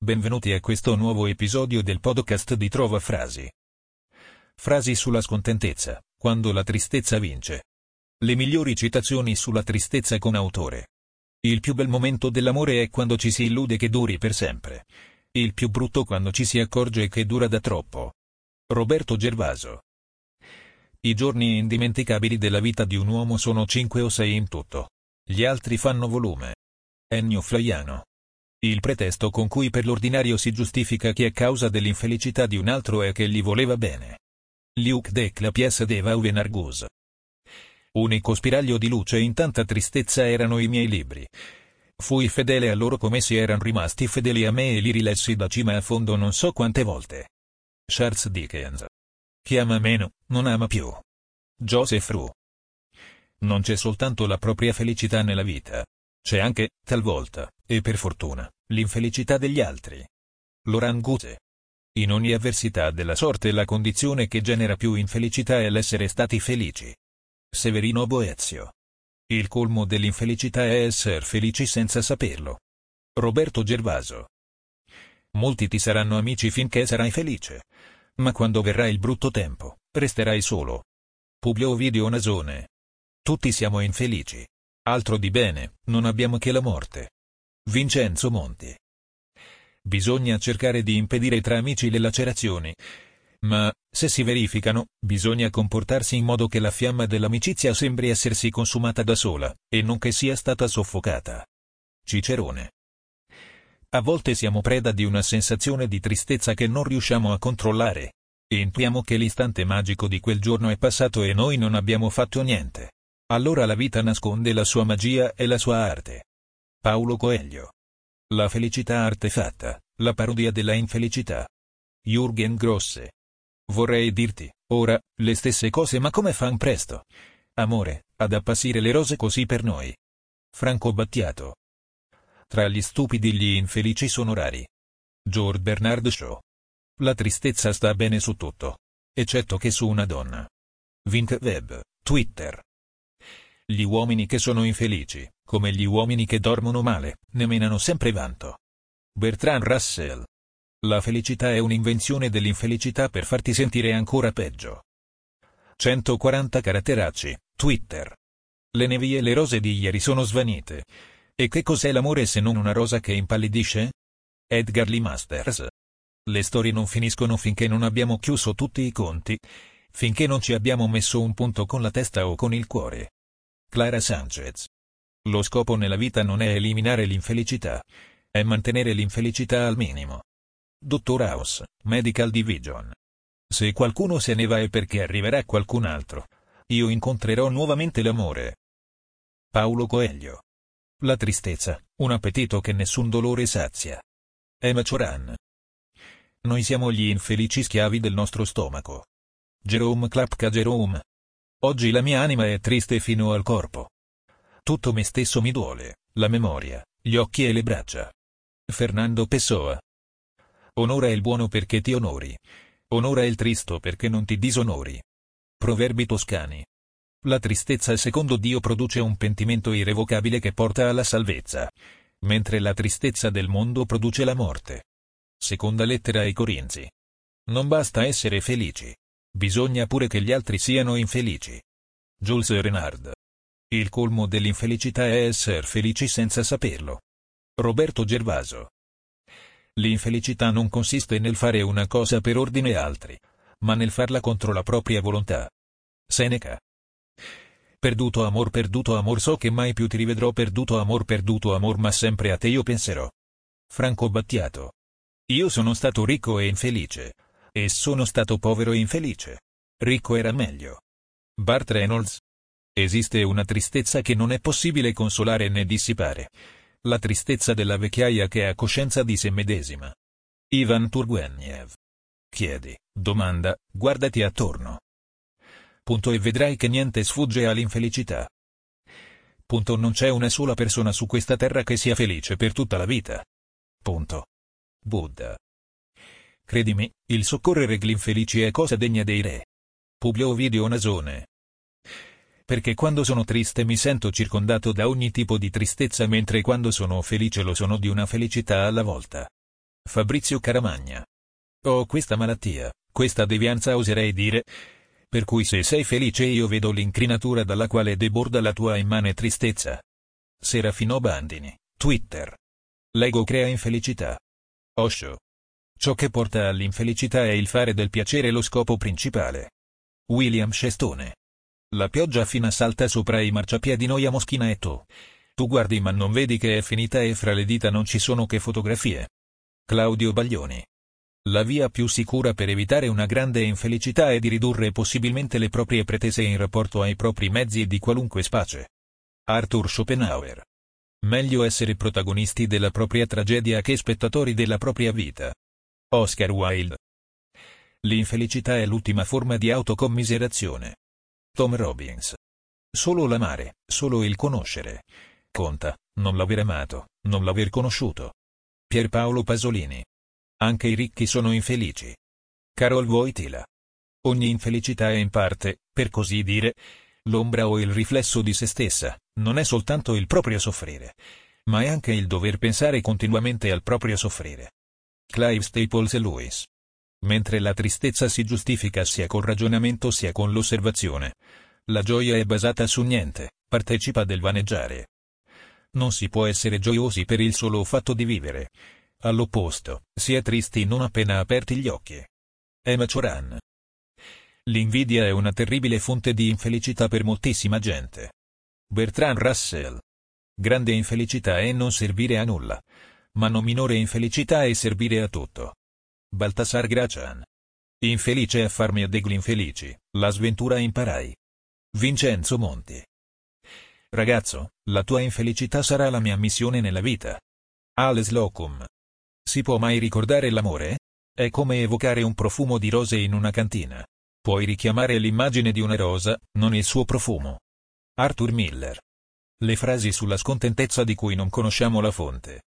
Benvenuti a questo nuovo episodio del podcast di Trova Frasi. Frasi sulla scontentezza, quando la tristezza vince. Le migliori citazioni sulla tristezza con autore. Il più bel momento dell'amore è quando ci si illude che duri per sempre. Il più brutto quando ci si accorge che dura da troppo. Roberto Gervaso. I giorni indimenticabili della vita di un uomo sono cinque o sei in tutto. Gli altri fanno volume. Ennio Flaiano. Il pretesto con cui per l'ordinario si giustifica che a causa dell'infelicità di un altro è che gli voleva bene. Luc Dec la pièce de Vauven Argus. Unico spiraglio di luce in tanta tristezza erano i miei libri. Fui fedele a loro come si erano rimasti fedeli a me e li rilessi da cima a fondo non so quante volte. Charles Dickens. Chi ama meno, non ama più. Joseph Roux. Non c'è soltanto la propria felicità nella vita. C'è anche, talvolta, e per fortuna, l'infelicità degli altri. Laurent Gute. In ogni avversità della sorte la condizione che genera più infelicità è l'essere stati felici. Severino Boezio. Il colmo dell'infelicità è essere felici senza saperlo. Roberto Gervaso. Molti ti saranno amici finché sarai felice. Ma quando verrà il brutto tempo, resterai solo. Publio Ovidio Nasone. Tutti siamo infelici. Altro di bene, non abbiamo che la morte. Vincenzo Monti. Bisogna cercare di impedire tra amici le lacerazioni. Ma, se si verificano, bisogna comportarsi in modo che la fiamma dell'amicizia sembri essersi consumata da sola, e non che sia stata soffocata. Cicerone. A volte siamo preda di una sensazione di tristezza che non riusciamo a controllare. E intuiamo che l'istante magico di quel giorno è passato e noi non abbiamo fatto niente. Allora la vita nasconde la sua magia e la sua arte. Paolo Coelho. La felicità artefatta, la parodia della infelicità. Jürgen Grosse. Vorrei dirti, ora, le stesse cose ma come fan presto. Amore, ad appassire le rose così per noi. Franco Battiato. Tra gli stupidi gli infelici sono rari. George Bernard Shaw. La tristezza sta bene su tutto. Eccetto che su una donna. Vint Web, Twitter. Gli uomini che sono infelici, come gli uomini che dormono male, ne menano sempre vanto. Bertrand Russell. La felicità è un'invenzione dell'infelicità per farti sentire ancora peggio. 140 caratteracci, Twitter. Le nevi e le rose di ieri sono svanite. E che cos'è l'amore se non una rosa che impallidisce? Edgar Lee Masters. Le storie non finiscono finché non abbiamo chiuso tutti i conti, finché non ci abbiamo messo un punto con la testa o con il cuore. Clara Sanchez. Lo scopo nella vita non è eliminare l'infelicità, è mantenere l'infelicità al minimo. Dottor House, Medical Division. Se qualcuno se ne va è perché arriverà qualcun altro. Io incontrerò nuovamente l'amore. Paolo Coelho. La tristezza, un appetito che nessun dolore sazia. Emma Cioran. Noi siamo gli infelici schiavi del nostro stomaco. Jerome Klapka Jerome. Oggi la mia anima è triste fino al corpo. Tutto me stesso mi duole, la memoria, gli occhi e le braccia. Fernando Pessoa. Onora il buono perché ti onori. Onora il tristo perché non ti disonori. Proverbi toscani. La tristezza secondo Dio produce un pentimento irrevocabile che porta alla salvezza, mentre la tristezza del mondo produce la morte. Seconda lettera ai Corinzi. Non basta essere felici. Bisogna pure che gli altri siano infelici. Jules Renard. Il colmo dell'infelicità è essere felici senza saperlo. Roberto Gervaso. L'infelicità non consiste nel fare una cosa per ordine altri, ma nel farla contro la propria volontà. Seneca. Perduto amor, perduto amor, so che mai più ti rivedrò, perduto amor, perduto amor, ma sempre a te io penserò. Franco Battiato. Io sono stato ricco e infelice, e sono stato povero e infelice. Ricco era meglio. Bart Reynolds. Esiste una tristezza che non è possibile consolare né dissipare. La tristezza della vecchiaia che ha coscienza di se medesima. Ivan Turgenev. Chiedi, domanda, guardati attorno. Punto e vedrai che niente sfugge all'infelicità. Punto non c'è una sola persona su questa terra che sia felice per tutta la vita. Punto. Buddha. Credimi, il soccorrere gli infelici è cosa degna dei re. Publio Ovidio Nasone. Perché quando sono triste mi sento circondato da ogni tipo di tristezza mentre quando sono felice lo sono di una felicità alla volta. Fabrizio Caramagna. Ho questa malattia, questa devianza oserei dire, per cui se sei felice io vedo l'incrinatura dalla quale deborda la tua immane tristezza. Serafino Bandini, Twitter. L'ego crea infelicità. Osho. Ciò che porta all'infelicità è il fare del piacere lo scopo principale. William Shestone. La pioggia fina salta sopra i marciapiedi noia moschina e tu. Tu guardi ma non vedi che è finita e fra le dita non ci sono che fotografie. Claudio Baglioni. La via più sicura per evitare una grande infelicità è di ridurre possibilmente le proprie pretese in rapporto ai propri mezzi di qualunque specie. Arthur Schopenhauer. Meglio essere protagonisti della propria tragedia che spettatori della propria vita. Oscar Wilde. L'infelicità è l'ultima forma di autocommiserazione. Tom Robbins. Solo l'amare, solo il conoscere. Conta, non l'aver amato, non l'aver conosciuto. Pierpaolo Pasolini. Anche i ricchi sono infelici. Carol Wojtyla. Ogni infelicità è in parte, per così dire, l'ombra o il riflesso di se stessa, non è soltanto il proprio soffrire, ma è anche il dover pensare continuamente al proprio soffrire. Clive Staples e Lewis. Mentre la tristezza si giustifica sia col ragionamento sia con l'osservazione, la gioia è basata su niente, partecipa del vaneggiare. Non si può essere gioiosi per il solo fatto di vivere, All'opposto, si è tristi non appena aperti gli occhi. Emma Choran. L'invidia è una terribile fonte di infelicità per moltissima gente. Bertrand Russell. Grande infelicità è non servire a nulla, ma non minore infelicità è servire a tutto. Baltasar Gracian. Infelice a farmi a degli infelici, la sventura imparai. Vincenzo Monti. Ragazzo, la tua infelicità sarà la mia missione nella vita. Ales Locum. Si può mai ricordare l'amore? È come evocare un profumo di rose in una cantina. Puoi richiamare l'immagine di una rosa, non il suo profumo. Arthur Miller. Le frasi sulla scontentezza di cui non conosciamo la fonte.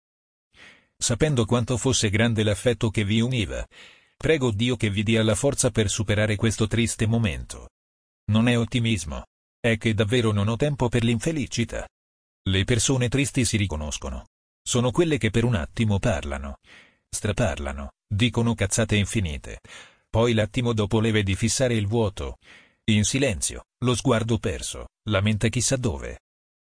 Sapendo quanto fosse grande l'affetto che vi univa, prego Dio che vi dia la forza per superare questo triste momento. Non è ottimismo. È che davvero non ho tempo per l'infelicità. Le persone tristi si riconoscono. Sono quelle che per un attimo parlano, straparlano, dicono cazzate infinite. Poi l'attimo dopo le vedi fissare il vuoto. In silenzio, lo sguardo perso, la mente chissà dove.